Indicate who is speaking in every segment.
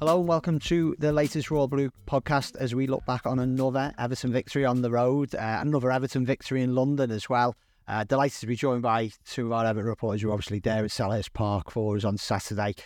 Speaker 1: Hello and welcome to the latest Royal Blue podcast as we look back on another Everton victory on the road, uh, another Everton victory in London as well. Uh, delighted to be joined by two of our Everton reporters who are obviously there at Selhurst Park for us on Saturday.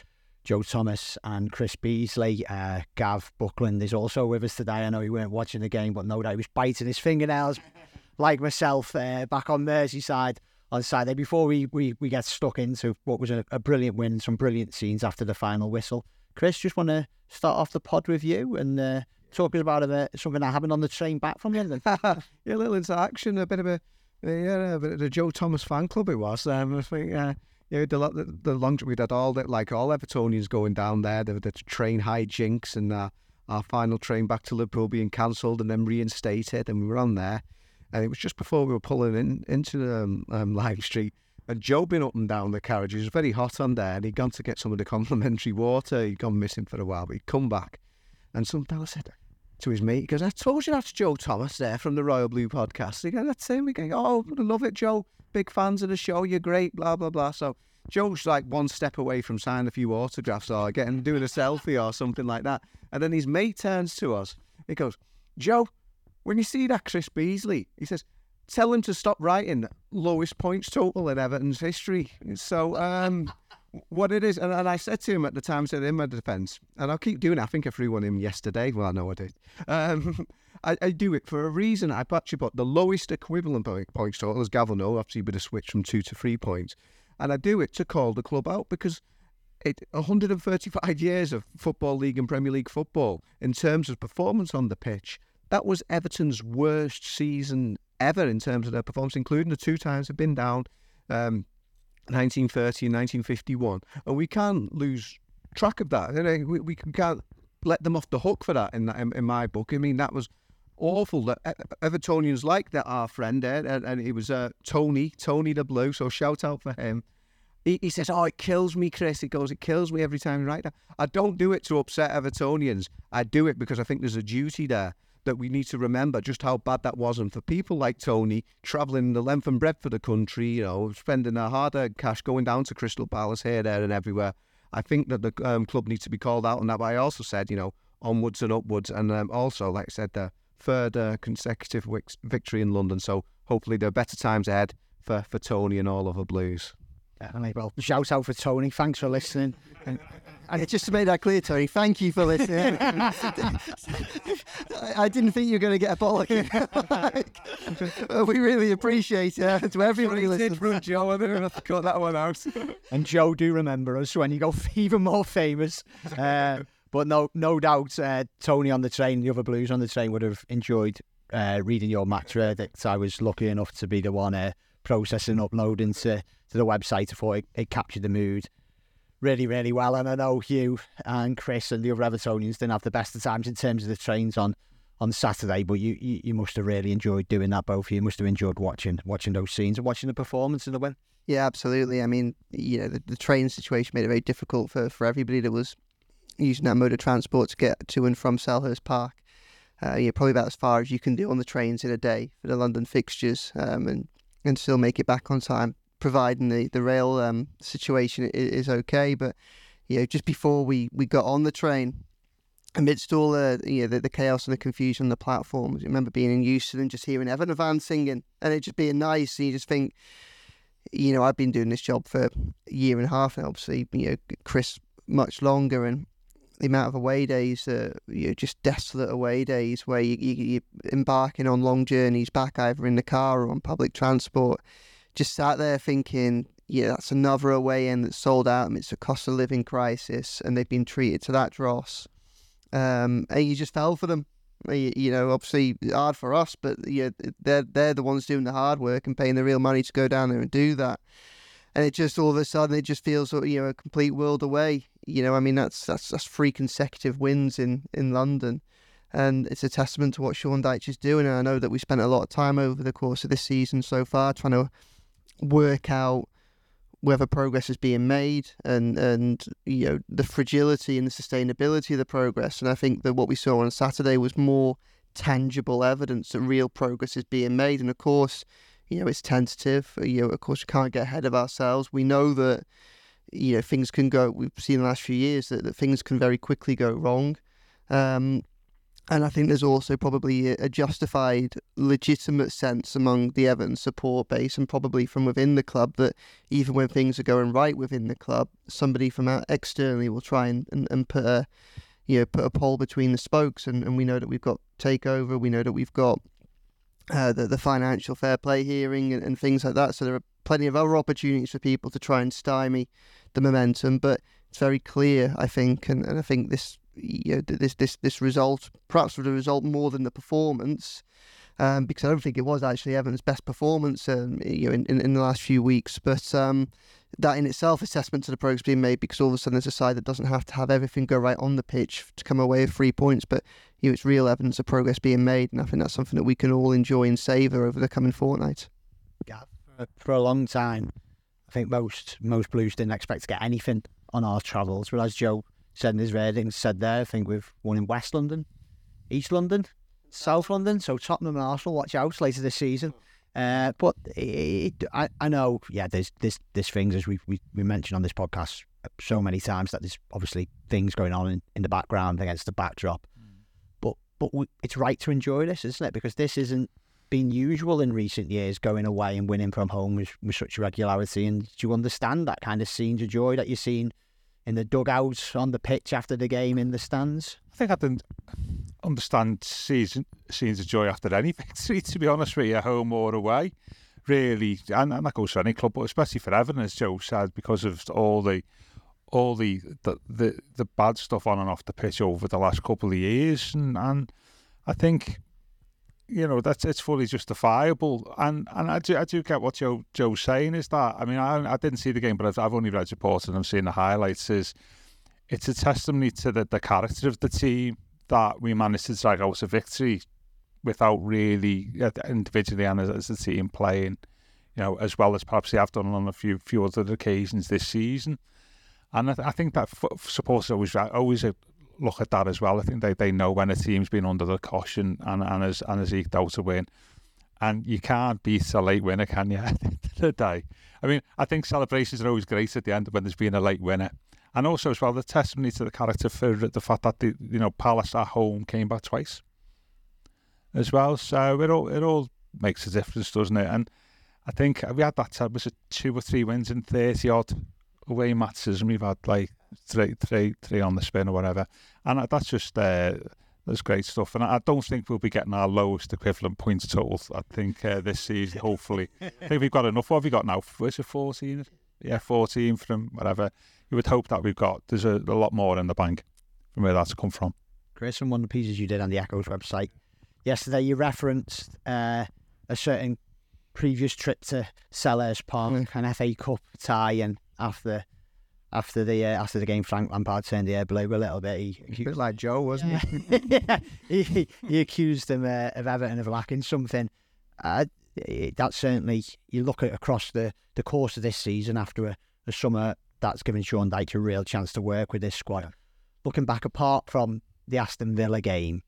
Speaker 1: Joe Thomas and Chris Beesley. Uh, Gav Buckland is also with us today. I know he weren't watching the game, but no doubt he was biting his fingernails, like myself, uh, back on Merseyside on Saturday. Before we, we, we get stuck into what was a, a brilliant win, some brilliant scenes after the final whistle. Chris, just want to start off the pod with you and uh, talking about uh, something that happened on the train back from London.
Speaker 2: yeah, a little interaction, a bit of a yeah, a bit of the Joe Thomas fan club it was. Um, I think uh, yeah, the the, the long we had all that like all Evertonians going down there. The, the train hijinks and uh, our final train back to Liverpool being cancelled and then reinstated, and we were on there. And it was just before we were pulling in into the um, um, Lime Street. And Joe been up and down the carriage. It was very hot on there, and he'd gone to get some of the complimentary water. He'd gone missing for a while, but he'd come back. And some fella said to his mate, he goes, I told you that's Joe Thomas there from the Royal Blue podcast. He goes, that's him. We go, oh, I love it, Joe. Big fans of the show. You're great, blah, blah, blah. So Joe's like one step away from signing a few autographs or getting doing a selfie or something like that. And then his mate turns to us. He goes, Joe, when you see that Chris Beesley, he says, tell him to stop writing lowest points total in Everton's history. So, um, what it is, and, and, I said to him at the time, said in my defence, and I'll keep doing it. I think I threw one him yesterday. Well, I know I did. Um, I, I, do it for a reason. I actually put the lowest equivalent points total, as Gavel know, you would have switched from two to three points. And I do it to call the club out because it 135 years of Football League and Premier League football in terms of performance on the pitch. That was Everton's worst season ever in terms of their performance, including the two times they've been down, um, 1930 and 1951. And we can't lose track of that. We, we can't let them off the hook for that in, that, in, in my book. I mean, that was awful that Evertonians like that our friend there, and, and it was uh, Tony, Tony the Blue. So shout out for him. He, he says, "Oh, it kills me, Chris." It goes, "It kills me every time you write that." I don't do it to upset Evertonians. I do it because I think there's a duty there that we need to remember just how bad that was. And for people like Tony, travelling the length and breadth of the country, you know, spending their hard-earned cash going down to Crystal Palace here, there, and everywhere, I think that the um, club needs to be called out on that. But I also said, you know, onwards and upwards, and um, also, like I said, the third uh, consecutive victory in London. So hopefully there are better times ahead for, for Tony and all other Blues.
Speaker 1: Definitely. Well, shout out for Tony. Thanks for listening.
Speaker 3: And, and just to make that clear, Tony, thank you for listening. I didn't think you were going to get a bollock. we really appreciate it to everybody listening.
Speaker 2: from Joe. I'm going to cut that one out.
Speaker 1: and Joe, do remember us when you go even more famous. Uh, but no, no doubt, uh, Tony on the train, the other Blues on the train would have enjoyed uh, reading your match verdict. I was lucky enough to be the one processing, uploading to, to the website. I thought it, it captured the mood really, really well. And I know you and Chris and the other Evertonians didn't have the best of times in terms of the trains on on Saturday, but you, you, you must have really enjoyed doing that. Both of you must have enjoyed watching watching those scenes and watching the performance and the win.
Speaker 3: Yeah, absolutely. I mean, you know, the, the train situation made it very difficult for, for everybody that was using that mode of transport to get to and from Selhurst Park. Uh, you know, probably about as far as you can do on the trains in a day for the London fixtures, um, and and still make it back on time providing the the rail um, situation is, is, okay. But you know, just before we, we got on the train, amidst all the you know the, the chaos and the confusion on the platforms, I remember being in Euston and just hearing Evan Van singing, and it just being nice. And you just think, you know, I've been doing this job for a year and a half now. Obviously, you know, Chris much longer, and the amount of away days, uh, you know, just desolate away days where you, you, you're embarking on long journeys back either in the car or on public transport. Just sat there thinking, yeah, that's another away end that's sold out and it's a cost of living crisis, and they've been treated to that dross. Um, and you just fell for them. You, you know, obviously hard for us, but yeah, they're they're the ones doing the hard work and paying the real money to go down there and do that. And it just all of a sudden it just feels you know a complete world away. You know, I mean that's that's that's three consecutive wins in in London, and it's a testament to what Sean Dyche is doing. And I know that we spent a lot of time over the course of this season so far trying to work out whether progress is being made and and you know the fragility and the sustainability of the progress. And I think that what we saw on Saturday was more tangible evidence that real progress is being made. And of course, you know it's tentative. You know, of course, we can't get ahead of ourselves. We know that you know things can go. We've seen the last few years that, that things can very quickly go wrong. Um, and I think there's also probably a justified, legitimate sense among the Everton support base and probably from within the club that even when things are going right within the club, somebody from out externally will try and, and, and put a you know put a pole between the spokes. And, and we know that we've got takeover, we know that we've got uh, the the financial fair play hearing and, and things like that. So there are plenty of other opportunities for people to try and stymie the momentum, but it's very clear, I think, and, and I think this you know, this this this result, perhaps the result more than the performance, um, because I don't think it was actually Evans' best performance, um, you know, in, in, in, the last few weeks. But um, that in itself, assessment to the progress being made, because all of a sudden there's a side that doesn't have to have everything go right on the pitch to come away with three points, but you know, it's real evidence of progress being made, and I think that's something that we can all enjoy and savour over the coming fortnight.
Speaker 1: Yeah, for a long time, I think most most Blues didn't expect to get anything on our travels, but as Joe said in his reading said there, I think we've won in West London, East London, South London. So Tottenham and Arsenal, watch out later this season. Uh, but it, it, I, I know, yeah, there's this this things as we, we we mentioned on this podcast so many times that there's obviously things going on in, in the background against the backdrop. Mm. But but we, it's right to enjoy this, isn't it? Because this isn't been usual in recent years, going away and winning from home with, with such regularity. And do you understand that kind of scenes of joy that you're seeing in the dugouts, on the pitch after the game, in the stands?
Speaker 4: I think I didn't understand season, scenes of joy after any victory, to be honest with you, home or away. Really, and, and that goes for any club, but especially for Everton, as Joe said, because of all the all the, the the the bad stuff on and off the pitch over the last couple of years, and and I think you know that's it's fully justifiable, and and I do I do get what Joe Joe's saying is that I mean I I didn't see the game, but I've, I've only read reports and I've seen the highlights. Is it's a testimony to the the character of the team that we managed to drag out a victory without really uh, individually and as, as a team playing, you know, as well as perhaps they have done on a few few other occasions this season. And I, th- I think that f- supporters always always look at that as well. I think they, they know when a team's been under the caution and, and has and has eked out a win. And you can't beat a late winner, can you? At the day. I mean, I think celebrations are always great at the end when there's been a late winner. And also as well the testimony to the character for the fact that the you know Palace at home came back twice as well. So it all it all makes a difference, doesn't it? And I think we had that was it two or three wins in thirty odd away matches, and we've had like three, three, three on the spin or whatever. And that's just uh, that's great stuff. And I don't think we'll be getting our lowest equivalent points total. I think uh, this season, hopefully, I think we've got enough. What have we got now? Is it fourteen? Yeah, fourteen from whatever. You would hope that we've got. There's a, a lot more in the bank from where that's come from.
Speaker 1: Chris, from one of the pieces you did on the Echo's website yesterday, you referenced uh, a certain previous trip to Selhurst Park, mm. an FA Cup tie, and after after the uh, after the game, Frank Lampard turned the air blue a little bit. He,
Speaker 2: he a bit like Joe, wasn't
Speaker 1: yeah. he? he, he accused them uh, of Everton of lacking something. Uh, that certainly you look at across the, the course of this season after a, a summer that's given Sean Dyche a real chance to work with this squad. Looking back, apart from the Aston Villa game,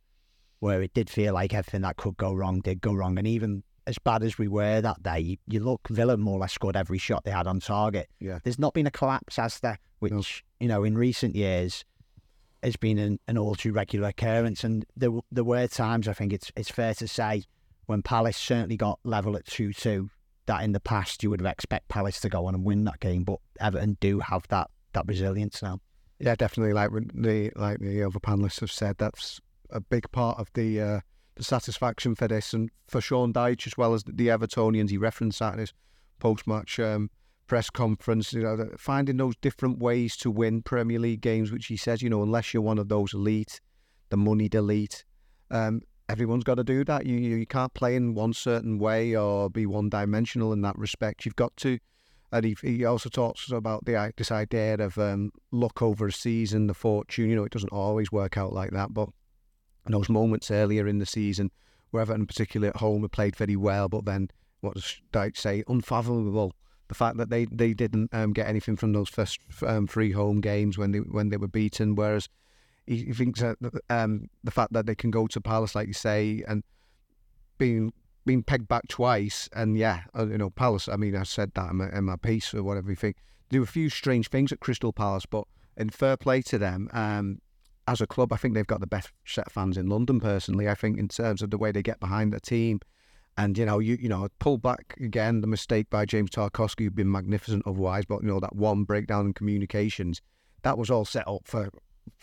Speaker 1: where it did feel like everything that could go wrong did go wrong, and even as bad as we were that day, you, look, Villa more or less scored every shot they had on target.
Speaker 2: Yeah.
Speaker 1: There's not been a collapse, has there? Which, no. you know, in recent years has been an, an all too regular occurrence. And there, there were times, I think it's it's fair to say, when Palace certainly got level at 2 2, that in the past you would have expect Palace to go on and win that game, but Everton do have that that resilience now.
Speaker 2: Yeah, definitely. Like the like the other panelists have said, that's a big part of the uh, the satisfaction for this and for Sean Dyche as well as the Evertonians. He referenced that in his post match um, press conference. You know, finding those different ways to win Premier League games, which he says, you know, unless you're one of those elite, the moneyed elite, um, everyone's got to do that. You you can't play in one certain way or be one dimensional in that respect. You've got to and he, he also talks about the this idea of um, luck over a season, the fortune. You know, it doesn't always work out like that. But those moments earlier in the season, where Everton, particularly at home, had played very well, but then what does Dyche say? Unfathomable. The fact that they they didn't um, get anything from those first um, three home games when they when they were beaten, whereas he, thinks that um, the fact that they can go to Palace, like you say, and being been pegged back twice, and yeah, uh, you know, Palace. I mean, I said that in my, in my piece or whatever you think. Do a few strange things at Crystal Palace, but in fair play to them, um, as a club, I think they've got the best set of fans in London. Personally, I think in terms of the way they get behind the team, and you know, you you know, pull back again the mistake by James Tarkowski, who'd been magnificent otherwise, but you know that one breakdown in communications, that was all set up for.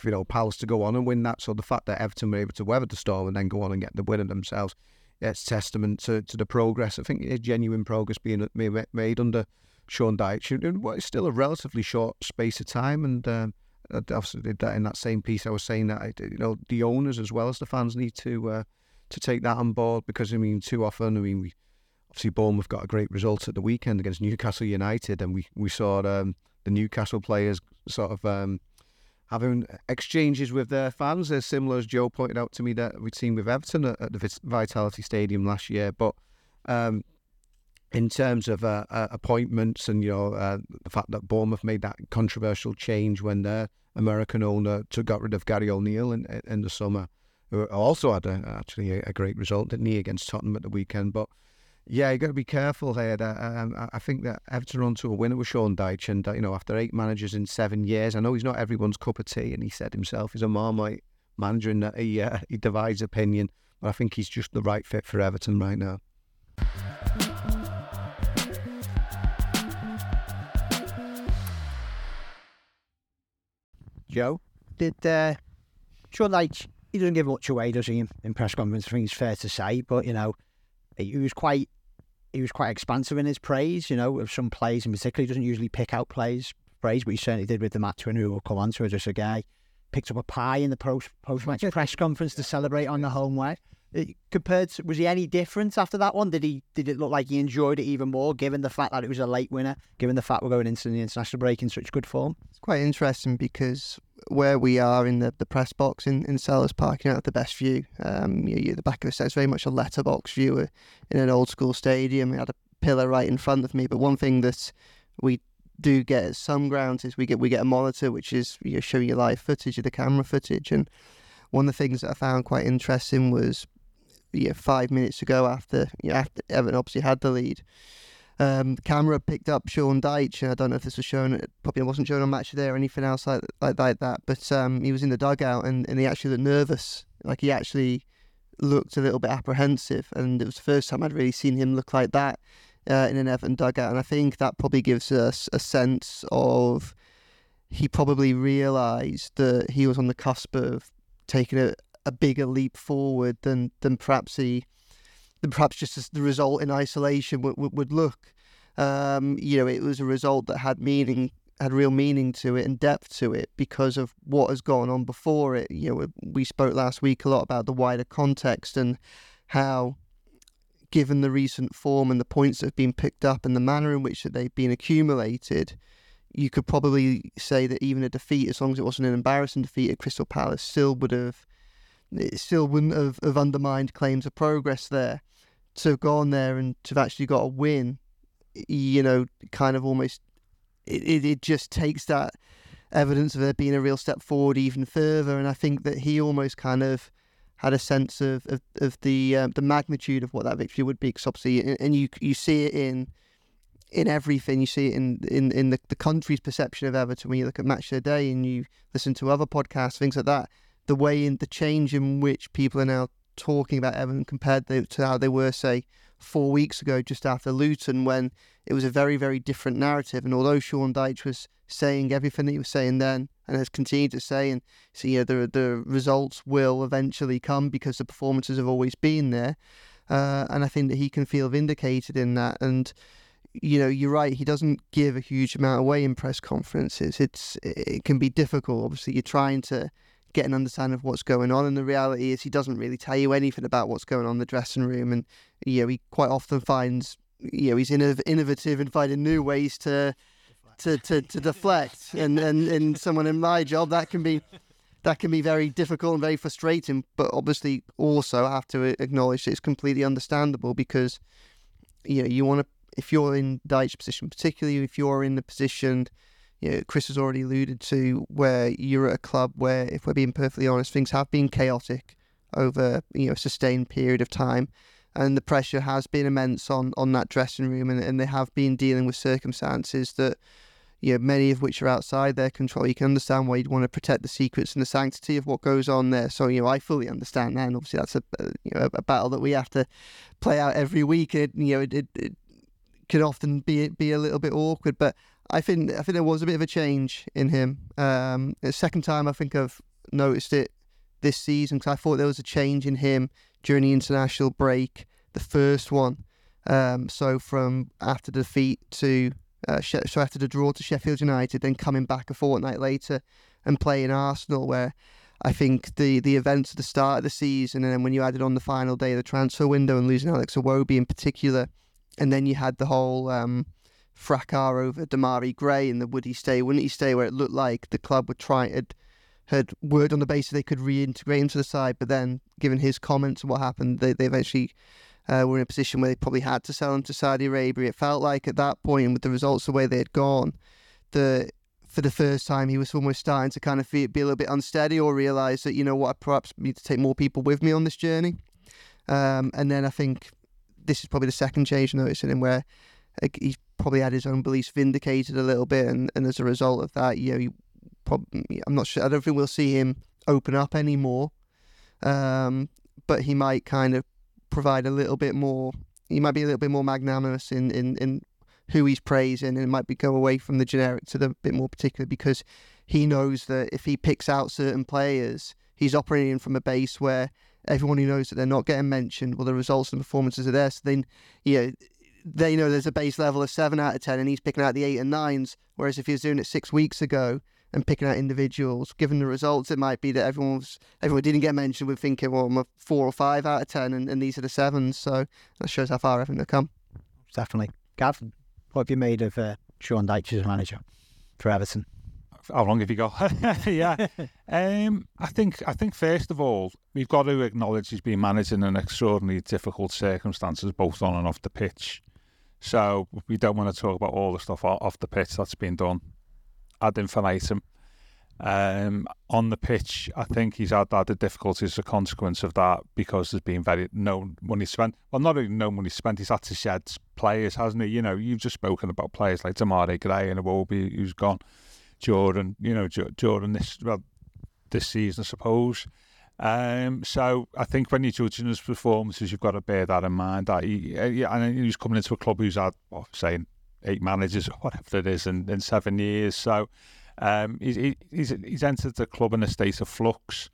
Speaker 2: You know, Palace to go on and win that. So the fact that Everton were able to weather the storm and then go on and get the winner themselves, it's testament to, to the progress. I think it's genuine progress being made under Sean Dyche in what is still a relatively short space of time. And um, I obviously did that in that same piece. I was saying that you know the owners as well as the fans need to uh, to take that on board because I mean too often I mean we obviously Bournemouth got a great result at the weekend against Newcastle United and we we saw um, the Newcastle players sort of um, having exchanges with their fans, as similar as Joe pointed out to me that we'd seen with Everton at, at the Vitality Stadium last year. But um, in terms of uh, uh, appointments and you know uh, the fact that Bournemouth made that controversial change when their American owner took got rid of Gary O'Neill in in the summer, who also had a, actually a, a great result, didn't he, against Tottenham at the weekend? But yeah, you got to be careful here. Um, I think that Everton are onto a winner with Sean Dyche, and uh, you know, after eight managers in seven years, I know he's not everyone's cup of tea, and he said himself he's a Marmite manager, and that he uh, he divides opinion. But I think he's just the right fit for Everton right now.
Speaker 1: Joe, did uh, Sean Dyche? He doesn't give much away, does he? In press conference, I think it's fair to say, but you know he was quite he was quite expansive in his praise, you know, of some plays in particular. He doesn't usually pick out plays praise, but he certainly did with the match winner who will come on to. Idrissa Gueye picked up a pie in the post post match press conference to celebrate on the home way. Uh, compared to, was he any different after that one? Did he did it look like he enjoyed it even more, given the fact that it was a late winner, given the fact we're going into the international break in such good form?
Speaker 3: It's quite interesting because where we are in the, the press box in, in Selhurst Park, you don't have the best view. Um, you, you, the back of the set is very much a letterbox view in an old school stadium. We had a pillar right in front of me, but one thing that we do get some grounds is we get we get a monitor which is you know, showing you live footage of the camera footage. And one of the things that I found quite interesting was you know, five minutes ago after you know, after obviously had the lead um, the camera picked up Sean Dyche. I don't know if this was shown, it probably wasn't shown on Match Day or anything else like, like, like that, but um, he was in the dugout and, and he actually looked nervous. Like he actually looked a little bit apprehensive, and it was the first time I'd really seen him look like that uh, in an Everton dugout. And I think that probably gives us a sense of he probably realised that he was on the cusp of taking a, a bigger leap forward than than perhaps he than perhaps just the result in isolation would, would, would look. Um, you know, it was a result that had meaning, had real meaning to it and depth to it because of what has gone on before it. You know, we spoke last week a lot about the wider context and how, given the recent form and the points that have been picked up and the manner in which they've been accumulated, you could probably say that even a defeat, as long as it wasn't an embarrassing defeat at Crystal Palace, still would have it still wouldn't have, have undermined claims of progress there to have gone there and to have actually got a win, you know, kind of almost it, it, it just takes that evidence of there being a real step forward even further. And I think that he almost kind of had a sense of of, of the um, the magnitude of what that victory would be. Because obviously, and you you see it in in everything. You see it in in in the, the country's perception of Everton when you look at Match of the Day and you listen to other podcasts, things like that. The way in the change in which people are now talking about Everton compared to how they were, say, four weeks ago, just after Luton, when it was a very, very different narrative. And although Sean Dyche was saying everything that he was saying then and has continued to say, and so, know, the, the results will eventually come because the performances have always been there. Uh, and I think that he can feel vindicated in that. And, you know, you're right. He doesn't give a huge amount away in press conferences. It's it can be difficult. Obviously, you're trying to get an understanding of what's going on. And the reality is, he doesn't really tell you anything about what's going on in the dressing room. And you know, he quite often finds you know he's innovative in finding new ways to to to, to deflect. And, and and someone in my job that can be that can be very difficult and very frustrating. But obviously, also I have to acknowledge that it's completely understandable because you know you want to if you're in Dyche's position, particularly if you're in the position you know, Chris has already alluded to where you're at a club where, if we're being perfectly honest, things have been chaotic over you know a sustained period of time, and the pressure has been immense on on that dressing room, and, and they have been dealing with circumstances that you know many of which are outside their control. You can understand why you'd want to protect the secrets and the sanctity of what goes on there. So you know, I fully understand that, and obviously that's a you know a battle that we have to play out every week. It you know it, it, it can often be be a little bit awkward, but I think I think there was a bit of a change in him. Um, the second time I think I've noticed it this season because I thought there was a change in him during the international break. The first one, um, so from after the defeat to uh, so after the draw to Sheffield United, then coming back a fortnight later and playing Arsenal, where I think the the events at the start of the season, and then when you added on the final day of the transfer window and losing Alex Iwobi in particular, and then you had the whole um, fracas over Demarai Gray and the would he stay, wouldn't he stay, where it looked like the club would try had word on the basis they could reintegrate into the side, but then given his comments and what happened, they, they eventually uh, were in a position where they probably had to sell him to Saudi Arabia. It felt like at that point, with the results the way they had gone, the for the first time he was almost starting to kind of feel, be a little bit unsteady or realise that you know what I perhaps need to take more people with me on this journey. Um, and then I think this is probably the second change noticing him where he's probably had his own beliefs vindicated a little bit, and, and as a result of that, you know, he probably, I'm not sure. I don't think we'll see him open up anymore, um, but he might kind of provide a little bit more. He might be a little bit more magnanimous in in, in who he's praising, and it might be go away from the generic to the bit more particular because he knows that if he picks out certain players, he's operating from a base where everyone who knows that they're not getting mentioned, well, the results and performances are there. So then, you know, they know there's a base level of seven out of ten, and he's picking out the eight and nines. Whereas if he was doing it six weeks ago and picking out individuals, given the results, it might be that everyone was everyone didn't get mentioned. We're thinking, well, I'm a four or five out of ten, and, and these are the sevens. So that shows how far everything have come.
Speaker 1: Definitely, Gav. What have you made of uh, Sean Dyche as manager for Everton?
Speaker 4: How long have you got? yeah, um, I think I think first of all we've got to acknowledge he's been managing in extraordinarily difficult circumstances, both on and off the pitch. So we don't want to talk about all the stuff off the pitch that's been done ad infinitum. Um, on the pitch, I think he's had the difficulties as a consequence of that because there's been very no money spent. Well, not only no money spent, he's had to shed players, hasn't he? You know, you've just spoken about players like Demarai Gray and Iwobi, who's gone. Jordan, you know, Jordan this well, this season, I suppose. Um, so I think when you're judging his performances, you've got to bear that in mind. That he, yeah, and he's coming into a club who's had, saying eight managers or whatever it is in, in seven years. So um, he's, he's he's entered the club in a state of flux,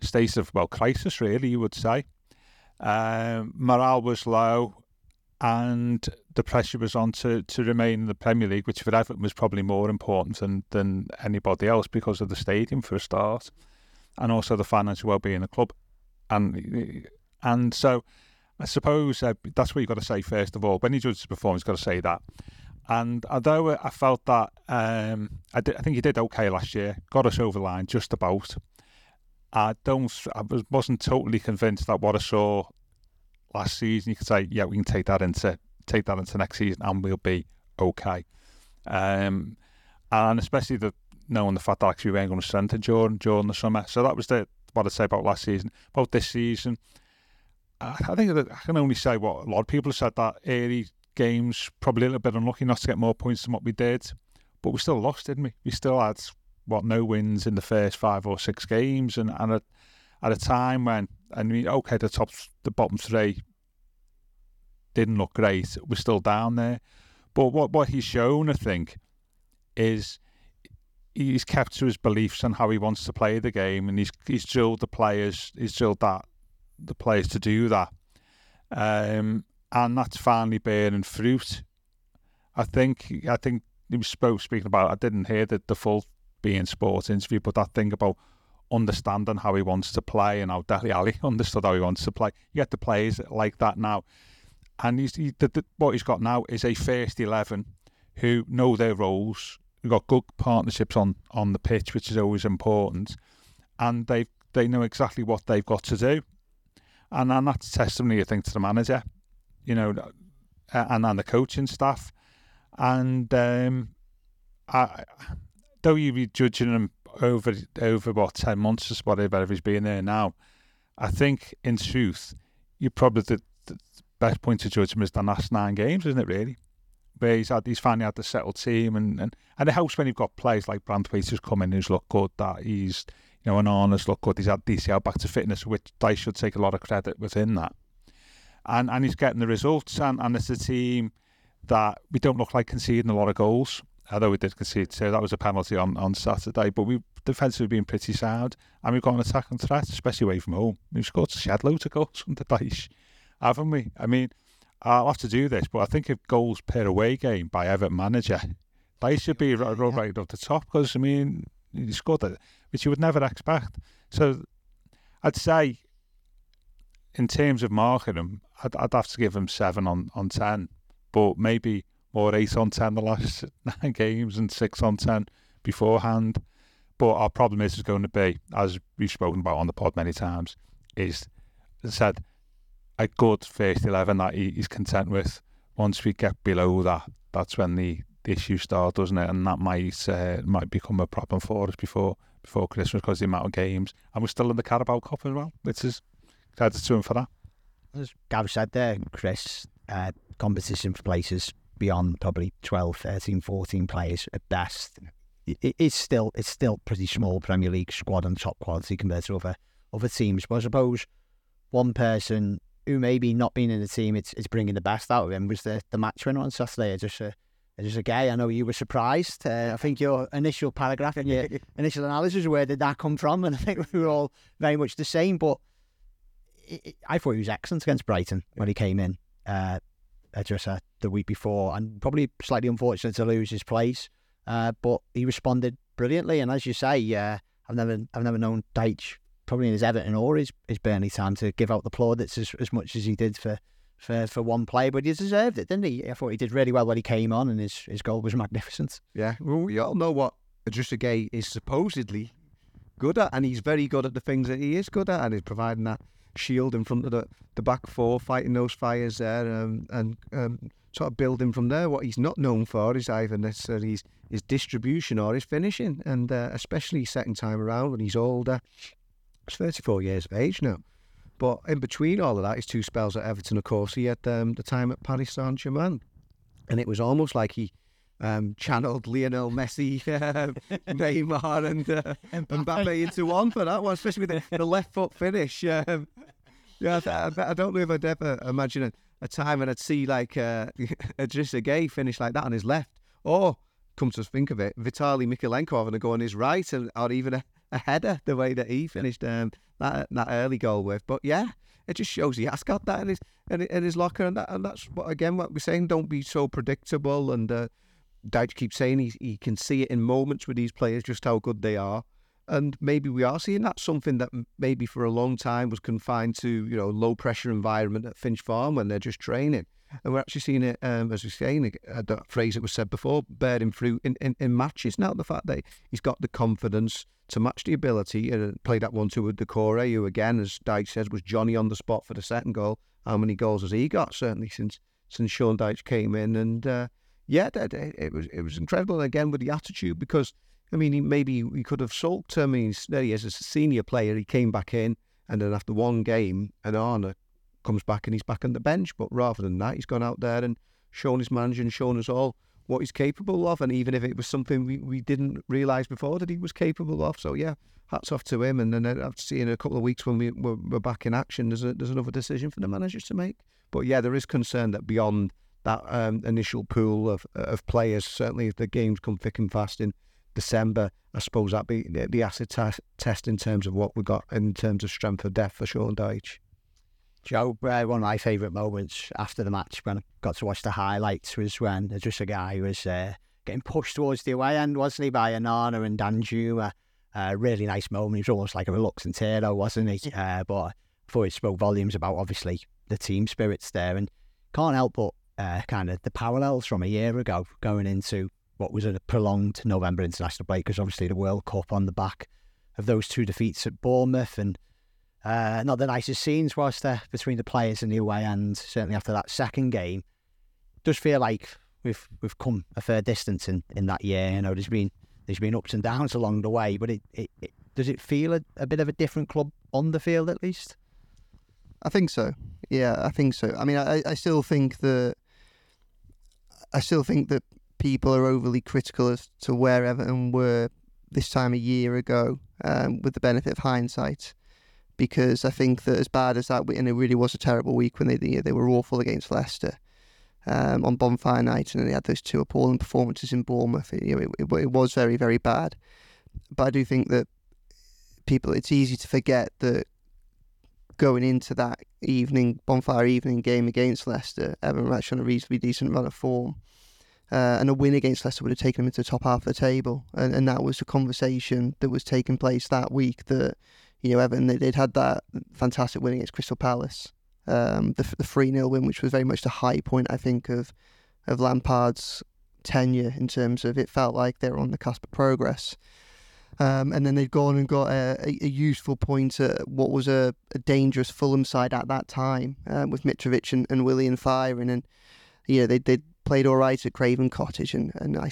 Speaker 4: state of well crisis, really, you would say. Um, morale was low, and the pressure was on to, to remain in the Premier League, which for Everton was probably more important than than anybody else because of the stadium for a start and also the financial well-being of the club. And and so I suppose uh, that's what you've got to say first of all. When judge his performance, you've got to say that. And although I felt that um, I, did, I think he did okay last year, got us over the line just about. I don't. I wasn't totally convinced that what I saw last season, you could say, yeah, we can take that into take that into next season, and we'll be okay. Um, and especially the knowing the fact that actually we weren't going to strengthen Jordan during the summer. So that was the what I'd say about last season. About this season, I, I think that I can only say what a lot of people have said that early games probably a little bit unlucky not to get more points than what we did, but we still lost, didn't we? We still had what no wins in the first five or six games, and and at, at a time when I mean, okay, the top, the bottom three didn't look great, we're still down there. But what what he's shown, I think, is he's kept to his beliefs on how he wants to play the game, and he's he's drilled the players, he's drilled that the players to do that, um, and that's finally bearing fruit. I think I think he was spoke speaking about. I didn't hear the, the full beIN Sports interview, but that thing about understanding how he wants to play and how Dele Alli understood how he wants to play. You get the players like that now, and he's he, the, the, what he's got now is a first eleven who know their roles. We've got good partnerships on on the pitch, which is always important, and they they know exactly what they've got to do, and and that's testimony, I think, to the manager, you know, and and the coaching staff, and um, I, though you be judging him over over what ten months or whatever he's been there now, I think in truth, you probably the, the best point to judge him is the last nine games, isn't it? Really, where he's had he's finally had the settled team, and and, and it helps when you've got players like Branthwaite who's come in who's looked good. That he's you know an honest look good. He's had DCL back to fitness, which they should take a lot of credit within that. And and he's getting the results, and, and it's a team that we don't look like conceding a lot of goals although we did concede so that was a penalty on, on Saturday. But we defensively been pretty sound, and we've got an attacking threat, especially away from home. We've scored shed loads of goals from the Dyche, haven't we? I mean, I'll have to do this, but I think if goals per away game by Everton manager, they should be right, right up the top because I mean, he scored it, which you would never expect. So I'd say, in terms of marking him, I'd, I'd have to give him seven on, on ten, but maybe more eight on ten the last nine games and six on ten beforehand. But our problem is, is going to be, as we've spoken about on the pod many times, is said, a good first eleven that he, he's content with. Once we get below that, that's when the, the issues start, doesn't it? And that might uh, might become a problem for us before before Christmas because the amount of games, and we're still in the Carabao Cup as well, which is credit to him for that.
Speaker 1: As Gav said there, Chris, uh, competition for places beyond probably 12, 13, 14 players at best. It, it's still it's still pretty small Premier League squad and top quality compared to other other teams. But I suppose one person who maybe not being in the team, it's, it's bringing the best out of him was the, the match winner on Saturday. Just a Idrissa Gueye. I know you were surprised. Uh, I think your initial paragraph and your initial analysis, where did that come from? And I think we were all very much the same. But it, I thought he was excellent against Brighton when he came in. Uh, the week before, and probably slightly unfortunate to lose his place. Uh, but he responded brilliantly, and as you say, uh, I've never I've never known Dyche probably in his Everton or his, his Burnley time to give out the plaudits as, as much as he did for, for, for one play, but he deserved it, didn't he? I thought he did really well when he came on, and his, his goal was magnificent.
Speaker 2: Yeah, well, we all know what Idrissa Gueye is supposedly good at, and he's very good at the things that he is good at, and he's providing that shield in front of the, the back four, fighting those fires there, um, and um, sort of building from there. What he's not known for is either necessarily his, his distribution or his finishing, and uh, especially second time around when he's older. He's 34 years of age now. But in between all of that, his two spells at Everton, of course, he had um, the time at Paris Saint Germain. And it was almost like he um, channeled Lionel Messi, uh, Neymar, and uh, Mbappe into one for that one, especially with the, the left foot finish. Um, yeah, I, I, don't know if I'd ever imagine a, a time when I'd see like uh, Idrissa Gueye finish like that on his left, or come to think of it, Vitali Mykolenko having to go on his right, and, or even a, a header the way that he finished um, that that early goal with. But yeah, it just shows he has got that in his in, in his locker, and that and that's what again what we're saying. Don't be so predictable. And uh, Dyche keeps saying he he can see it in moments with these players just how good they are. And maybe we are seeing that something that maybe for a long time was confined to you know low pressure environment at Finch Farm when they're just training, and we're actually seeing it um, as we're saying uh, that phrase that was said before, bearing fruit in, in, in matches. Now the fact that he's got the confidence to match the ability and play that one two with Doucouré, who again, as Dyche says, was Johnny on the spot for the second goal. How many goals has he got? Certainly since since Sean Dyche came in, and uh, yeah, it, it was it was incredible. And again with the attitude because I mean, maybe he could have sulked. I mean, there uh, he is, as a senior player. He came back in, and then after one game, Onana comes back and he's back on the bench. But rather than that, he's gone out there and shown his manager and shown us all what he's capable of, and even if it was something we, we didn't realise before that he was capable of. So yeah, hats off to him. And then uh, I've seen in a couple of weeks when we, we're, we're back in action, there's, a, there's another decision for the managers to make. But yeah, there is concern that beyond that um, initial pool of of players, certainly if the games come thick and fast in December, I suppose that be the, the acid t- test in terms of what we got in terms of strength of depth for Sean Dyche.
Speaker 1: Joe, uh, one of my favourite moments after the match when I got to watch the highlights was when there's Idrissa Gueye who was uh, getting pushed towards the away end, wasn't he, by Onana and Danjuma. Uh, really nice moment. He was almost like a reluctant hero, wasn't he? Uh, but I thought it spoke volumes about obviously the team spirits there, and can't help but uh, kind of the parallels from a year ago going into what was a prolonged November international break, because obviously the World Cup on the back of those two defeats at Bournemouth and uh, not the nicest scenes was there between the players in the away end. certainly after that second game. It does feel like we've we've come a fair distance in, in that year. You know, there's been there's been ups and downs along the way, but it, it, it does it feel a, a bit of a different club on the field at least?
Speaker 3: I think so. Yeah, I think so. I mean, I, I still think that I still think that people are overly critical as to where Everton were this time a year ago, um, with the benefit of hindsight because I think that as bad as that, and it really was a terrible week when they they were awful against Leicester um, on bonfire night, and they had those two appalling performances in Bournemouth. It, it, it, was very very bad, but I do think that people, it's easy to forget that going into that evening bonfire evening game against Leicester, Evan actually on a reasonably decent run of form. Uh, and a win against Leicester would have taken them into the top half of the table, and, and that was the conversation that was taking place that week. That you know, Evan, they'd had that fantastic win against Crystal Palace, um, the, the 3 0 win, which was very much the high point, I think, of, of Lampard's tenure in terms of it felt like they were on the cusp of progress. Um, and then they'd gone and got a, a, useful point at what was a, a, dangerous Fulham side at that time um, with Mitrovic and, and Willian firing. And, you know, they, they'd played all right at Craven Cottage. And, and I,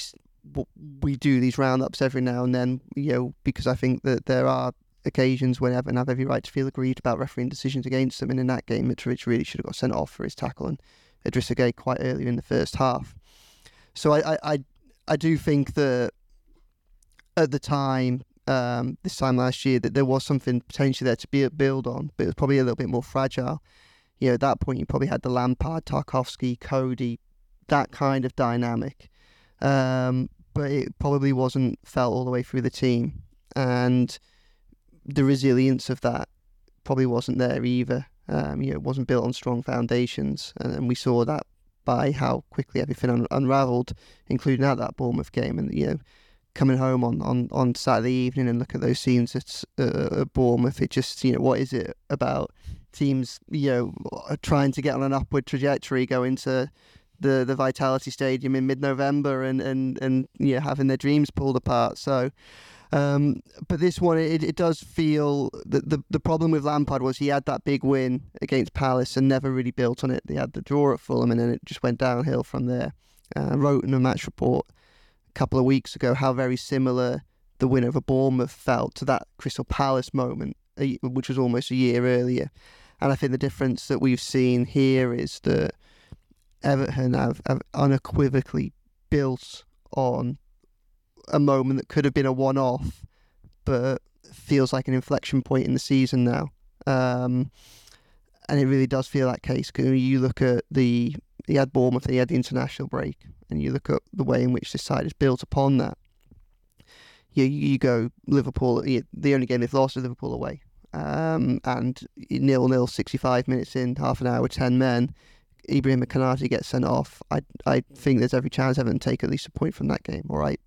Speaker 3: we do these roundups every now and then, you know, because I think that there are occasions when Everton have every right to feel aggrieved about refereeing decisions against them. And in that game, Mitrovic really should have got sent off for his tackle and Idrissa Gueye quite earlier in the first half. So I, I, I, I do think that at the time, um, this time last year, that there was something potentially there to be a build on, but it was probably a little bit more fragile. You know, at that point, you probably had the Lampard, Tarkowski, Coady, that kind of dynamic. Um, but it probably wasn't felt all the way through the team. And the resilience of that probably wasn't there either. Um, you know, it wasn't built on strong foundations, and, and we saw that by how quickly everything un- unravelled, including at that Bournemouth game. And you know, coming home on, on, on Saturday evening and look at those scenes at, uh, at Bournemouth, it just you know what is it about teams you know trying to get on an upward trajectory, going to the the Vitality Stadium in mid November and and and you know having their dreams pulled apart. So. Um, but this one, it, it does feel that the, the problem with Lampard was he had that big win against Palace and never really built on it. They had the draw at Fulham and then it just went downhill from there. Uh, wrote in a match report a couple of weeks ago how very similar the win over Bournemouth felt to that Crystal Palace moment, which was almost a year earlier. And I think the difference that we've seen here is that Everton have, have unequivocally built on a moment that could have been a one off, but feels like an inflection point in the season now. Um, and it really does feel that case because you look at the he had Bournemouth, he had the international break, and you look at the way in which this side is built upon that. You you go Liverpool, the only game they've lost is Liverpool away, um, and nil nil, sixty five minutes in, half an hour, ten men. Ibrahim Konate gets sent off. I I think there's every chance Everton take at least a point from that game. All right,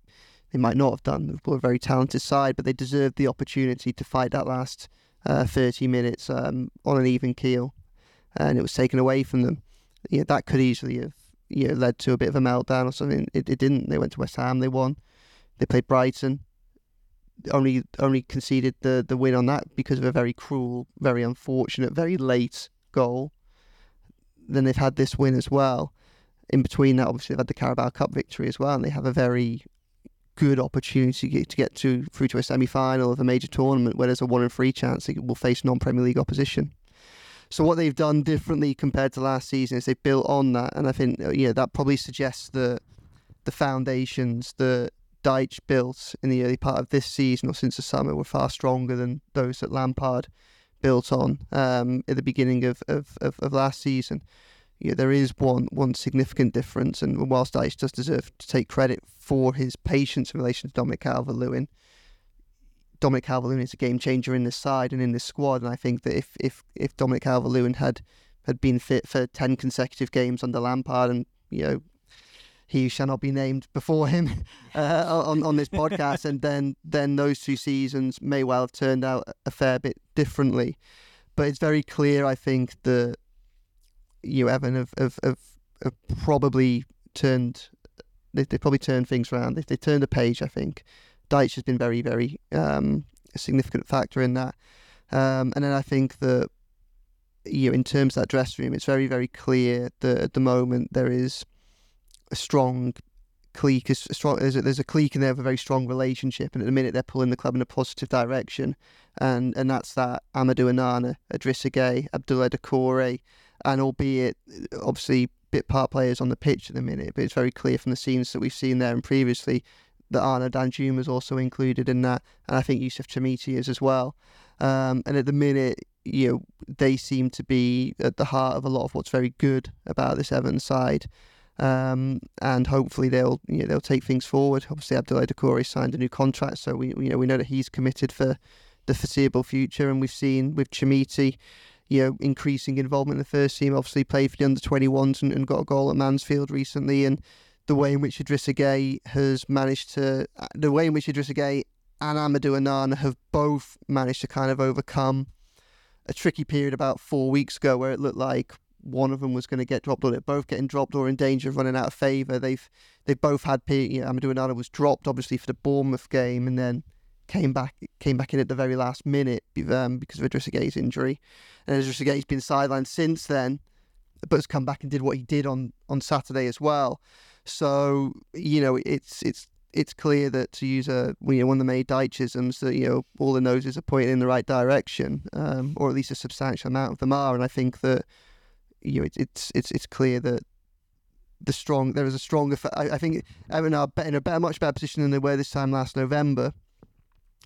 Speaker 3: they might not have done. Liverpool are a very talented side, but they deserved the opportunity to fight that last uh, 30 minutes um, on an even keel, and it was taken away from them. Know, that could easily have you know, led to a bit of a meltdown or something. It, it didn't. They went to West Ham. They won. They played Brighton. Only only conceded the the win on that because of a very cruel, very unfortunate, very late goal. Then they've had this win as well. In between that, obviously they've had the Carabao Cup victory as well, and they have a very good opportunity to get, to get to through to a semi final of a major tournament where there's a one in three chance they will face non Premier League opposition. So what they've done differently compared to last season is they've built on that, and I think uh, yeah that probably suggests that the foundations that Dyche built in the early part of this season or since the summer were far stronger than those that Lampard built on um, at the beginning of, of, of, of last season. Yeah, there is one one significant difference, and whilst Dyche does deserve to take credit for his patience in relation to Dominic Calvert-Lewin, Dominic Calvert-Lewin is a game changer in this side and in this squad, and I think that if if if Dominic Calvert-Lewin had had been fit for ten consecutive games under Lampard, and you know he shall not be named before him uh, on on this podcast, and then then those two seasons may well have turned out a fair bit differently. But it's very clear, I think, that you Evan have have, have, have probably turned they they probably turned things around. They they turned a page, I think. Dyche has been very very um, significant factor in that, um, and then I think that you know, in terms of that dressing room, it's very very clear that at the moment there is a strong clique. A strong, there's, a, there's a clique and they have a very strong relationship. And at the minute, they're pulling the club in a positive direction. And and that's that Amadou Onana, Idrissa Gueye, Abdoulaye Doucouré, and albeit obviously bit part players on the pitch at the minute, but it's very clear from the scenes that we've seen there and previously that Arnaud Danjuma is also included in that, and I think Youssef Chermiti is as well. Um, and at the minute, you know, they seem to be at the heart of a lot of what's very good about this Evans side um, and hopefully they'll you know, they'll take things forward. Obviously, Abdoulaye Doucouré signed a new contract, so we you know we know that he's committed for the foreseeable future, and we've seen with Chermiti, you know, increasing involvement in the first team. Obviously, played for the under 21s and, and got a goal at Mansfield recently, and the way in which Idrissa Gueye has managed to, the way in which Idrissa Gueye and Amadou Onana have both managed to kind of overcome a tricky period about four weeks ago where it looked like one of them was going to get dropped or they're both getting dropped or in danger of running out of favour. They've they've both had you know, Amadou Onana was dropped obviously for the Bournemouth game and then came back came back in at the very last minute um, because of Idrissa Gueye's injury. And Idrissa Gueye's been sidelined since then, but has come back and did what he did on, on Saturday as well. So you know it's it's it's clear that to use a you know, one of the main Dychisms that you know all the noses are pointing in the right direction, um, or at least a substantial amount of them are. And I think that you know, it's it's it's clear that the strong there is a stronger. I, I think are in a better, much better position than they were this time last November.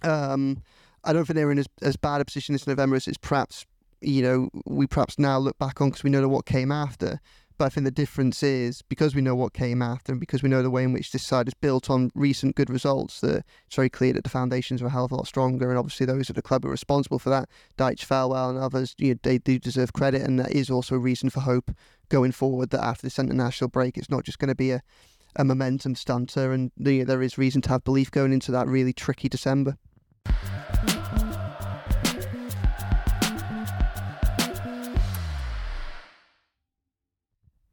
Speaker 3: Um, I don't think they're in as, as bad a position this November as it's perhaps you know we perhaps now look back on because we know what came after. But I think the difference is because we know what came after and because we know the way in which this side is built on recent good results, that it's very clear that the foundations are a hell of a lot stronger. And obviously, those at the club are responsible for that. Dyche, Thelwell, and others, you know, they do deserve credit. And that is also a reason for hope going forward that after this international break, it's not just going to be a, a momentum stunter. And you know, there is reason to have belief going into that really tricky December.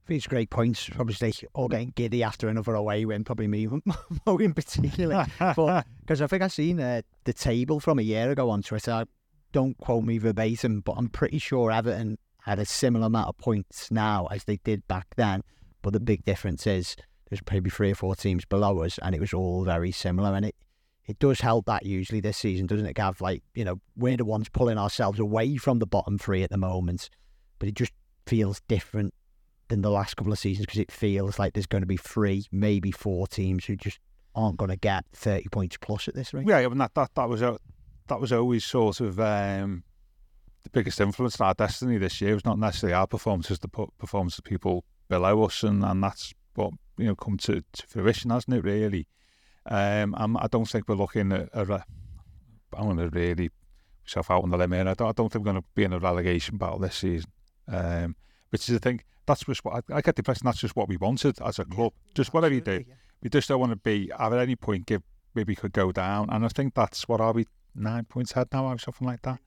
Speaker 1: These great points. Obviously, all getting giddy after another away win. Probably me, Mo in particular. because I think I've seen uh, the table from a year ago on Twitter. Don't quote me verbatim, but I'm pretty sure Everton had a similar amount of points now as they did back then. But the big difference is there's maybe three or four teams below us, and it was all very similar. And it it does help that usually this season, doesn't it, Gav? Like you know, we're the ones pulling ourselves away from the bottom three at the moment, but it just feels different than the last couple of seasons because it feels like there's going to be three, maybe four teams who just aren't going to get 30 points plus at this rate.
Speaker 4: Yeah, I mean, that, that, that, was, a, that was always sort of um, the biggest influence in our destiny this year. It was not necessarily our performances, the performance of people below us, and, and that's what you know come to, to fruition, hasn't it, really? Um, I'm, I don't think we're looking at a, I'm going to really myself out on the limb here. I don't, I don't think we're going to be in a relegation battle this season, um, which is, I think, that's just what I, I get the impression that's just what we wanted as a club. Yeah, just whatever you do, yeah. we just don't want to be at any point give maybe could go down, and I think that's what are we nine points ahead now or something like that.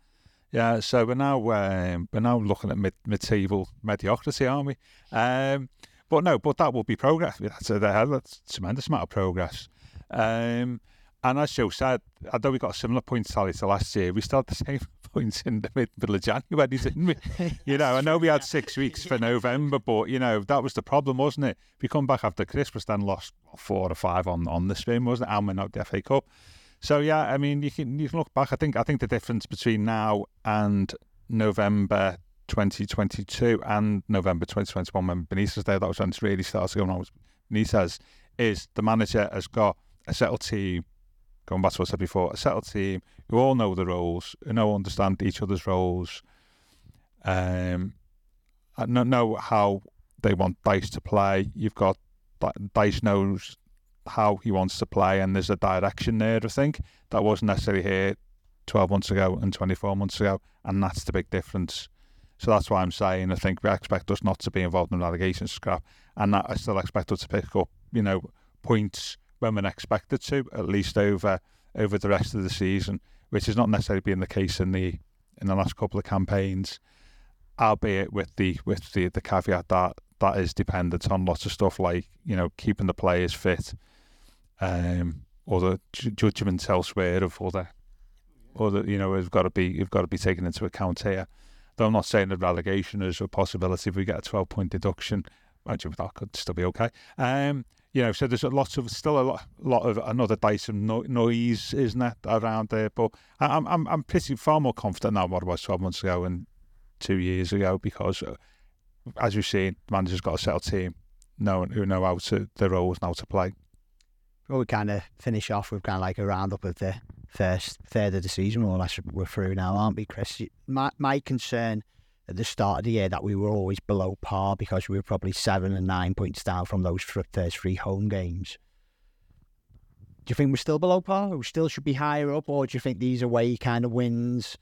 Speaker 4: Yeah, so we're now um, we're now looking at mid mid table mediocrity, aren't we? Um, but no, but that will be progress. That's a, that's a tremendous amount of progress. Um, and as Joe said, although we got a similar point tally to last year, we still had the same points in the middle of January, didn't we? you know, I know we had six weeks for November, but you know that was the problem, wasn't it? We come back after Christmas, then lost four or five on on the spin, wasn't it? And we're not the FA Cup. So yeah, I mean, you can you can look back. I think I think the difference between now and November 2022 and November 2021 when Benitez there, that was when it really started going on. Benitez is the manager has got a settled team. Going back to what I said before, a settled team who all know the roles, who know understand each other's roles, um, know, know how they want Dyche to play. You've got Dyche knows how he wants to play, and there's a direction there. I think that wasn't necessarily here 12 months ago and 24 months ago, and that's the big difference. So that's why I'm saying I think we expect us not to be involved in relegation scrap, and that I still expect us to pick up, you know, points when we're expected to, at least over over the rest of the season, which has not necessarily been the case in the in the last couple of campaigns, albeit with the with the the caveat that that is dependent on lots of stuff like you know keeping the players fit, um, or the ju- judgments elsewhere of other, other you know have got to be you've got to be taken into account here. Though I'm not saying that relegation is a possibility if we get a 12 point deduction. Actually, that could still be okay. Um, you know, so there's a lot of still a lot, lot of another Dyson no, noise, isn't it, around there? But I'm I'm I'm pretty far more confident now what I was 12 months ago and two years ago because, uh, as you've seen, the manager's got a settled team, knowing who know how to their roles and how to play.
Speaker 1: Well, we kind of finish off with kind of like a roundup of the first third of the season, more or less. We're through now, aren't we, Chris? My my concern at the start of the year that we were always below par because we were probably seven and nine points down from those first three home games. Do you think we're still below par? We still should be higher up, or do you think these away kind of wins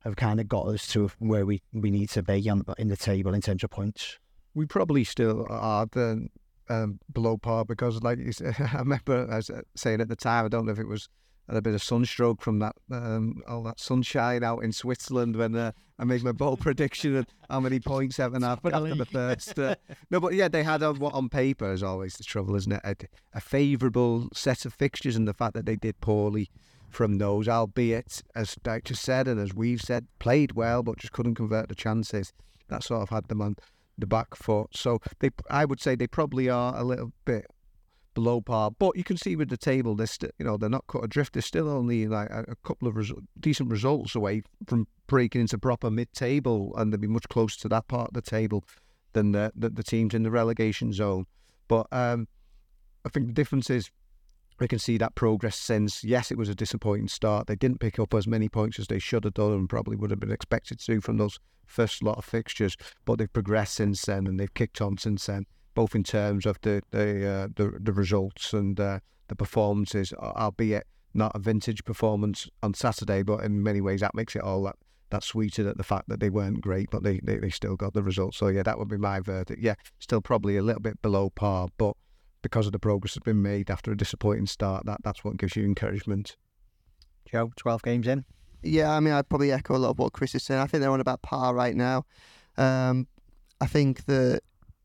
Speaker 1: have kind of got us to where we, we need to be on, in the table in terms of points?
Speaker 2: We probably still are the, um, below par because, like I remember I was saying at the time, I don't know if it was had a bit of sunstroke from that um, all that sunshine out in Switzerland when uh, I made my bold prediction of how many points Everton have after the first. Uh, no, but yeah, they had on what on paper is always the trouble, isn't it? A, a favourable set of fixtures, and the fact that they did poorly from those, albeit as Dyche just said and as we've said, played well but just couldn't convert the chances. That sort of had them on the back foot. So they, I would say they probably are a little bit below par. But you can see with the table, they're still, you know, they're not cut adrift. They're still only like a, couple of decent results away from breaking into proper mid-table, and they'll be much closer to that part of the table than the the, the teams in the relegation zone. But um, I think the difference is we can see that progress since. Yes, it was a disappointing start. They didn't pick up as many points as they should have done, and probably would have been expected to from those first lot of fixtures. But they've progressed since then, and they've kicked on since then both in terms of the the uh, the, the, results and uh, the performances, albeit not a vintage performance on Saturday, but in many ways that makes it all that, that sweeter that the fact that they weren't great, but they, they, they still got the results. So yeah, that would be my verdict. Yeah, still probably a little bit below par, but because of the progress that's been made after a disappointing start, that that's what gives you encouragement.
Speaker 1: Joe, twelve games in.
Speaker 3: Yeah, I mean, I'd probably echo a lot of what Chris is saying. I think they're on about par right now. Um, I think that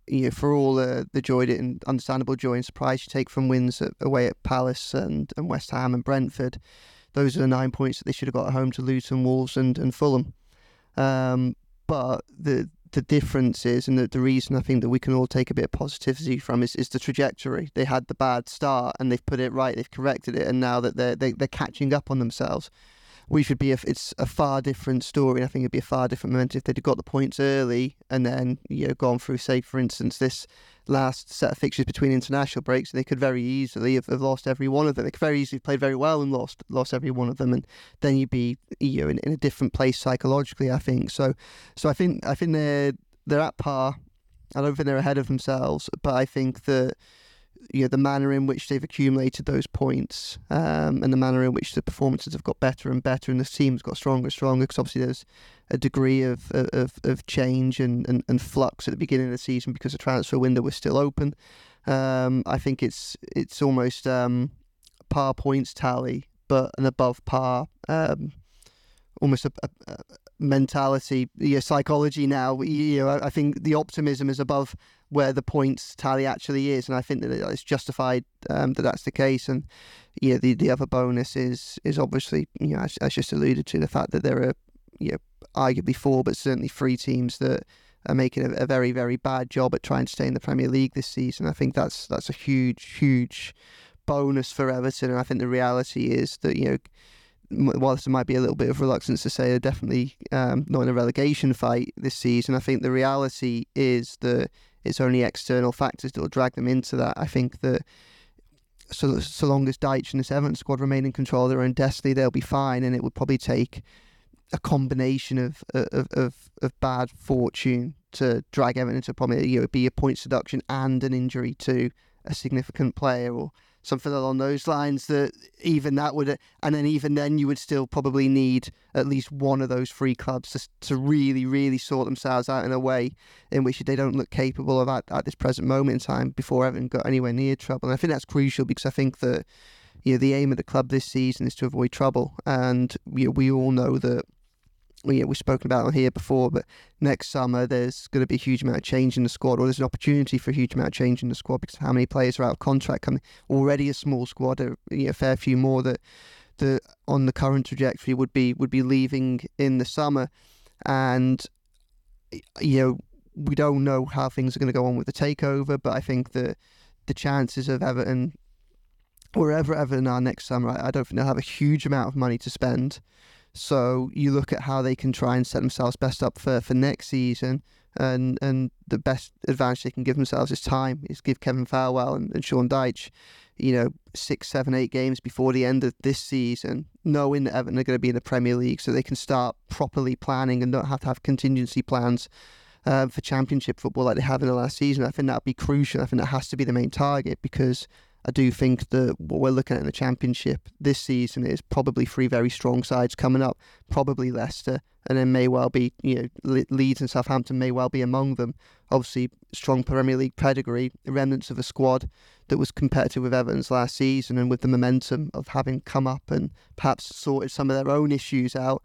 Speaker 3: you know, for all the, the joy and understandable joy and surprise you take from wins at, away at Palace and, and West Ham and Brentford, those are the nine points that they should have got at home to Luton, Wolves, and, and Fulham. Um, but the the difference is, and the, the reason I think that we can all take a bit of positivity from is, is the trajectory. They had the bad start and they've put it right, they've corrected it, and now that they're they, are they are catching up on themselves we should be a, it's a far different story. I think it'd be a far different momentum if they'd got the points early and then you know gone through, say, for instance, this last set of fixtures between international breaks. They could very easily have, have lost every one of them. They could very easily played very well and lost lost every one of them, and then you'd be you know in, in a different place psychologically. I think so. So I think I think they're they're at par. I don't think they're ahead of themselves, but I think that you know, the manner in which they've accumulated those points um, and the manner in which the performances have got better and better and the team's got stronger and stronger because obviously there's a degree of, of, of change and, and, and flux at the beginning of the season because the transfer window was still open. Um, I think it's it's almost um, par points tally, but an above par, um, almost a, a, a mentality, your psychology now. You know, I think the optimism is above where the points tally actually is, and I think that it's justified um, that that's the case. And yeah, the the other bonus is is obviously you know as, as just alluded to the fact that there are you know arguably four, but certainly three teams that are making a, a, very very bad job at trying to stay in the Premier League this season. I think that's that's a huge huge bonus for Everton, and I think the reality is that you know whilst there might be a little bit of reluctance to say they're definitely um, not in a relegation fight this season, I think the reality is that it's only external factors that will drag them into that. I think that so so long as Dyche and this Everton squad remain in control of their own destiny, they'll be fine. And it would probably take a combination of of, of, of bad fortune to drag Everton into probably you know be a point deduction and an injury to a significant player or something along those lines that even that would and then even then you would still probably need at least one of those three clubs to, to really really sort themselves out in a way in which they don't look capable of at, at this present moment in time before Everton got anywhere near trouble. And I think that's crucial because I think that you know the aim of the club this season is to avoid trouble. And know, we all know that we, we've spoken about on here before, but next summer there's going to be a huge amount of change in the squad, or there's an opportunity for a huge amount of change in the squad because how many players are out of contract coming. Already a small squad, a, you know, a fair few more that the on the current trajectory would be would be leaving in the summer, and you know we don't know how things are going to go on with the takeover, but I think that the chances of Everton wherever Everton are next summer, I, I don't think they'll have a huge amount of money to spend. So you look at how they can try and set themselves best up for, for next season, and and the best advantage they can give themselves is time. Is give Kevin Thelwell and, and Sean Dyche, you know, six, seven, eight games before the end of this season, knowing that Everton are going to be in the Premier League, so they can start properly planning and not have to have contingency plans. Uh, for championship football like they have in the last season, I think that would be crucial. I think that has to be the main target because I do think that what we're looking at in the Championship this season is probably three very strong sides coming up. Probably Leicester, and then may well be you know Leeds and Southampton may well be among them. Obviously, strong Premier League pedigree, remnants of a squad that was competitive with Everton's last season, and with the momentum of having come up and perhaps sorted some of their own issues out.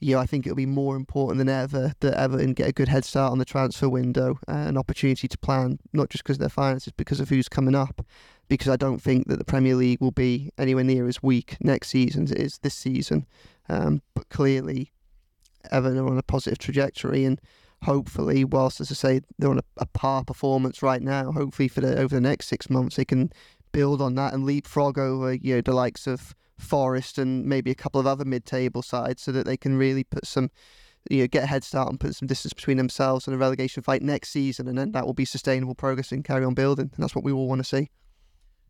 Speaker 3: You know, I think it'll be more important than ever that Everton get a good head start on the transfer window, an opportunity to plan, not just because of their finances, because of who's coming up because I don't think that the Premier League will be anywhere near as weak next season as it is this season. Um, but clearly, Everton are on a positive trajectory, and hopefully, whilst as I say they're on a, a par performance right now, hopefully for the over the next six months they can build on that and leapfrog over you know the likes of Forest and maybe a couple of other mid-table sides, so that they can really put some you know, get a head start and put some distance between themselves and a relegation fight next season, and then that will be sustainable progress and carry on building. And that's what we all want to see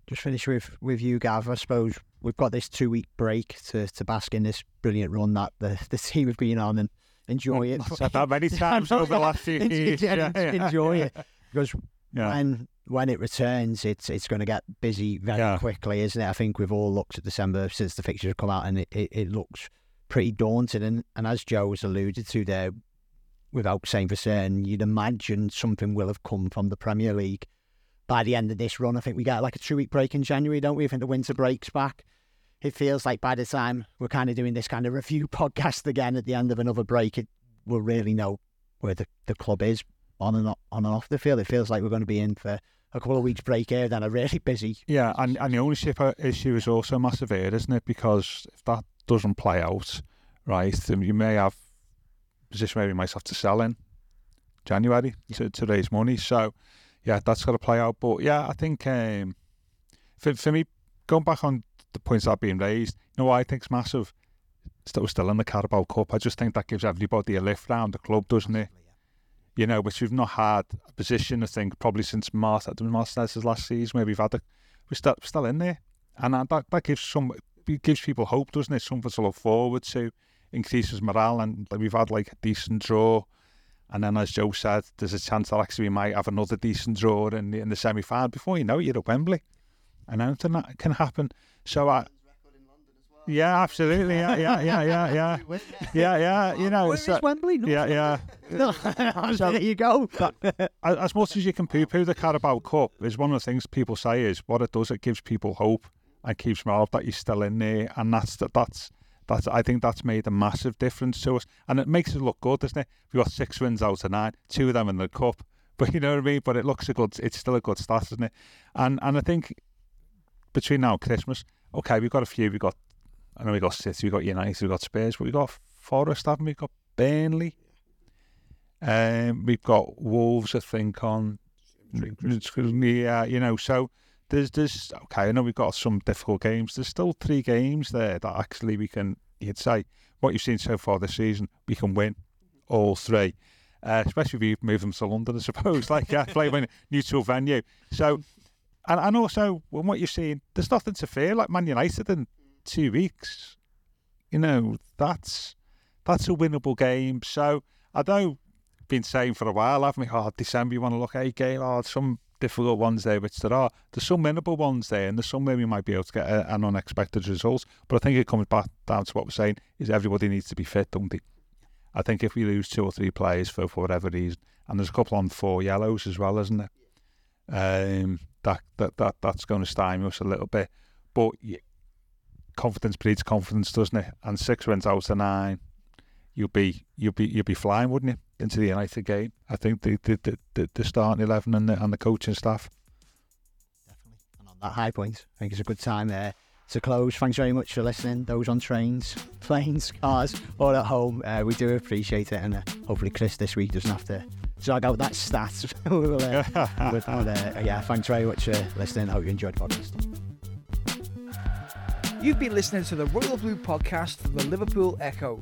Speaker 1: just finish with with you, Gav. I suppose we've got this two week break to, to bask in this brilliant run that the, the team have been on and enjoy it.
Speaker 4: I've said that many times over the last few years.
Speaker 1: yeah, enjoy it because yeah. when when it returns, it's it's going to get busy very yeah. quickly, isn't it? I think we've all looked at December since the fixtures have come out, and it, it, it looks pretty daunting. And, and as Joe has alluded to there, without saying for certain, you'd imagine something will have come from the Premier League by the end of this run. I think we get like a two week break in January, don't we? I think the winter breaks back. It feels like by the time we're kind of doing this kind of review podcast again at the end of another break, it, we'll really know where the, the club is on and on and off the field. It feels like we're going to be in for a couple of weeks break here, then a really busy.
Speaker 4: Yeah, and, and the ownership uh, issue is also massive here, isn't it? Because if that doesn't play out, right, then you may have a position where you might have to sell in January yeah. to, to raise money. So yeah, that's got to play out. But yeah, I think um, for for me, going back on the points that are being raised, you know what I think's massive. Still, still in the Carabao Cup. I just think that gives everybody a lift round the club, doesn't it? You know, which we've not had a position. I think probably since Martin Martinez's last season, where we've had a, we're still still in there, and that that gives some gives people hope, doesn't it? Something to look forward to, increases morale, and we've had like a decent draw and then, as Joe said, there's a chance that actually we might have another decent draw in the, in the semi final. Before you know it, you're at Wembley. And anything that can happen. So I. Yeah, absolutely. Yeah, yeah, yeah, yeah, yeah, yeah, yeah. You know,
Speaker 1: Where so, is Wembley?
Speaker 4: No, yeah, yeah.
Speaker 1: no, oh, so, there you go.
Speaker 4: That, as much as you can poo-poo the Carabao Cup, is one of the things people say is what it does. It gives people hope and keeps morale that you're still in there, and that's that's that's I think that's made a massive difference to us, and it makes it look good, doesn't it? We've got six wins out of nine, two of them in the cup, but you know what I mean. But it looks a good. It's still a good start, isn't it? And and I think between now and Christmas, okay, we've got a few. We've got I know we got City, we got United, we've got Spurs, but we got Forest, haven't we? We've got Burnley. Um, we've got Wolves, I think, on. Yeah, you know, so there's there's okay. I know we've got some difficult games. There's still three games there that actually we can. You'd say what you've seen so far this season, we can win all three. Uh, especially if you move them to London, I suppose. Like uh, play in neutral venue. So and and also when what you're seeing, there's nothing to fear. Like Man United in two weeks, you know that's that's a winnable game. So I know been saying for a while, haven't we? Oh, December, you want to look at a game. Oh, some difficult ones there, which there are. There's some winnable ones there, and there's some where we might be able to get a, an unexpected result. But I think it comes back down to what we're saying: is everybody needs to be fit, don't they? I think if we lose two or three players for, for whatever reason, and there's a couple on four yellows as well, isn't there? Um, that that that that's going to stymie us a little bit. But yeah, confidence breeds confidence, doesn't it? And six wins out of nine, you'll be you'll be you'll be flying, wouldn't you, into the United game? I think the the the, the starting eleven and the and the coaching staff.
Speaker 1: Definitely. And on that high point, I think it's a good time there to close. Thanks very much for listening. Those on trains, planes, cars, or at home, uh, we do appreciate it. And uh, hopefully, Chris this week doesn't have to drag out that stat. we'll, uh, but, uh, yeah, thanks very much for listening. Hope you enjoyed the podcast.
Speaker 5: You've been listening to the Royal Blue podcast from the Liverpool Echo.